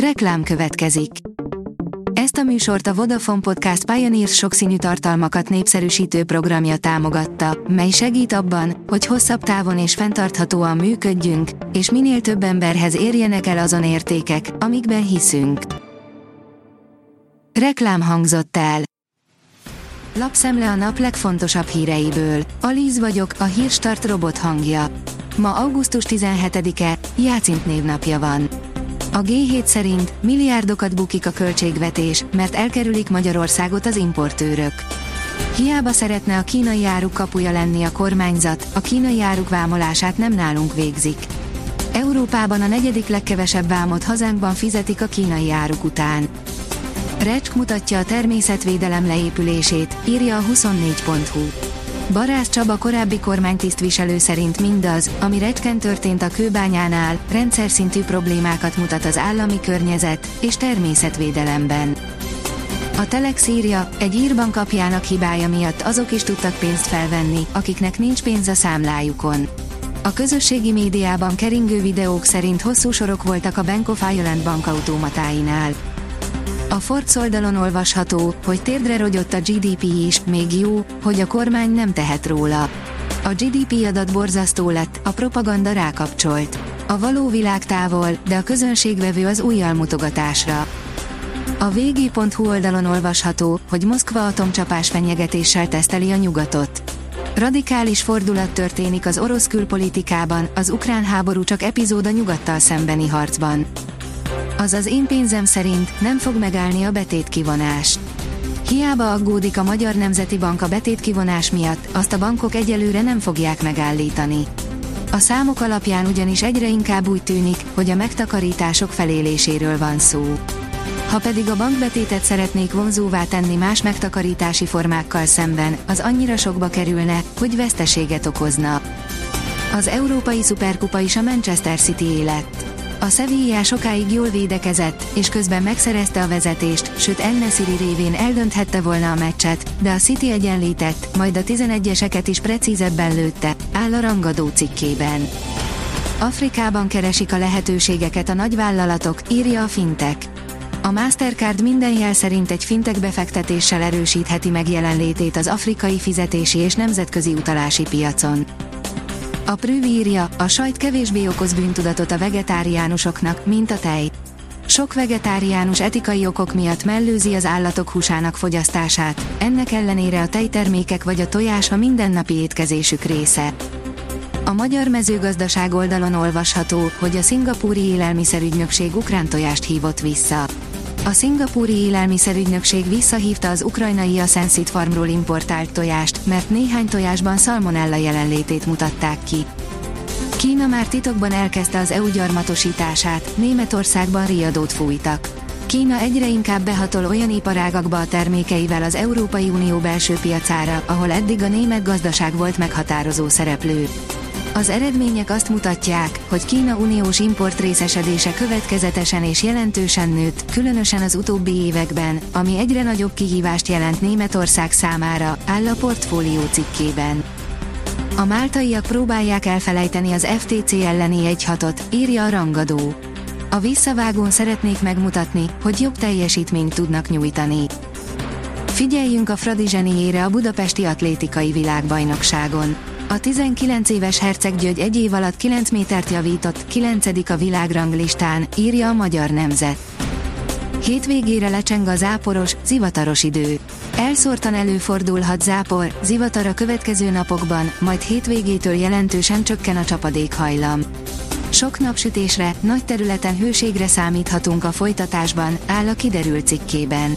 Reklám következik. Ezt a műsort a Vodafone Podcast Pioneers sokszínű tartalmakat népszerűsítő programja támogatta, mely segít abban, hogy hosszabb távon és fenntarthatóan működjünk, és minél több emberhez érjenek el azon értékek, amikben hiszünk. Reklám hangzott el. Lapszemle a nap legfontosabb híreiből. Alíz vagyok, a hírstart robot hangja. Ma augusztus 17-e, Jácint névnapja van. A G7 szerint milliárdokat bukik a költségvetés, mert elkerülik Magyarországot az importőrök. Hiába szeretne a kínai áruk kapuja lenni a kormányzat, a kínai áruk vámolását nem nálunk végzik. Európában a negyedik legkevesebb vámot hazánkban fizetik a kínai áruk után. Recsk mutatja a természetvédelem leépülését, írja a 24.hu. Barász Csaba korábbi kormánytisztviselő szerint mindaz, ami Recsken történt a kőbányánál, rendszer szintű problémákat mutat az állami környezet és természetvédelemben. A Telex írja, egy írbank apjának hibája miatt azok is tudtak pénzt felvenni, akiknek nincs pénz a számlájukon. A közösségi médiában keringő videók szerint hosszú sorok voltak a Bank of Ireland bankautomatáinál. A Forbes oldalon olvasható, hogy térdre rogyott a GDP is, még jó, hogy a kormány nem tehet róla. A GDP adat borzasztó lett, a propaganda rákapcsolt. A való világ távol, de a közönségvevő az újjal mutogatásra. A vg.hu oldalon olvasható, hogy Moszkva atomcsapás fenyegetéssel teszteli a nyugatot. Radikális fordulat történik az orosz külpolitikában, az ukrán háború csak epizód a nyugattal szembeni harcban az az én pénzem szerint nem fog megállni a betétkivonás. Hiába aggódik a Magyar Nemzeti Bank a betétkivonás miatt, azt a bankok egyelőre nem fogják megállítani. A számok alapján ugyanis egyre inkább úgy tűnik, hogy a megtakarítások feléléséről van szó. Ha pedig a bankbetétet szeretnék vonzóvá tenni más megtakarítási formákkal szemben, az annyira sokba kerülne, hogy veszteséget okozna. Az Európai Szuperkupa is a Manchester City élet. A Sevilla sokáig jól védekezett, és közben megszerezte a vezetést, sőt Ennesziri révén eldönthette volna a meccset, de a City egyenlített, majd a 11-eseket is precízebben lőtte, áll a rangadó cikkében. Afrikában keresik a lehetőségeket a nagyvállalatok, írja a Fintech. A Mastercard minden jel szerint egy fintek befektetéssel erősítheti meg jelenlétét az afrikai fizetési és nemzetközi utalási piacon. A Prüv írja, a sajt kevésbé okoz bűntudatot a vegetáriánusoknak, mint a tej. Sok vegetáriánus etikai okok miatt mellőzi az állatok húsának fogyasztását, ennek ellenére a tejtermékek vagy a tojás a mindennapi étkezésük része. A magyar mezőgazdaság oldalon olvasható, hogy a szingapúri élelmiszerügynökség ukrán tojást hívott vissza. A szingapúri élelmiszerügynökség visszahívta az ukrajnai Ascensit farmról importált tojást, mert néhány tojásban szalmonella jelenlétét mutatták ki. Kína már titokban elkezdte az EU gyarmatosítását, Németországban riadót fújtak. Kína egyre inkább behatol olyan iparágakba a termékeivel az Európai Unió belső piacára, ahol eddig a német gazdaság volt meghatározó szereplő. Az eredmények azt mutatják, hogy Kína uniós import részesedése következetesen és jelentősen nőtt, különösen az utóbbi években, ami egyre nagyobb kihívást jelent Németország számára, áll a portfólió cikkében. A máltaiak próbálják elfelejteni az FTC elleni egy hatot, írja a rangadó. A visszavágón szeretnék megmutatni, hogy jobb teljesítményt tudnak nyújtani. Figyeljünk a Fradi zseniére a budapesti atlétikai világbajnokságon. A 19 éves Herceg György egy év alatt 9 métert javított, 9 a világranglistán, írja a Magyar Nemzet. Hétvégére lecseng a záporos, zivataros idő. Elszórtan előfordulhat zápor, zivatar a következő napokban, majd hétvégétől jelentősen csökken a csapadékhajlam. Sok napsütésre, nagy területen hőségre számíthatunk a folytatásban, áll a kiderült cikkében.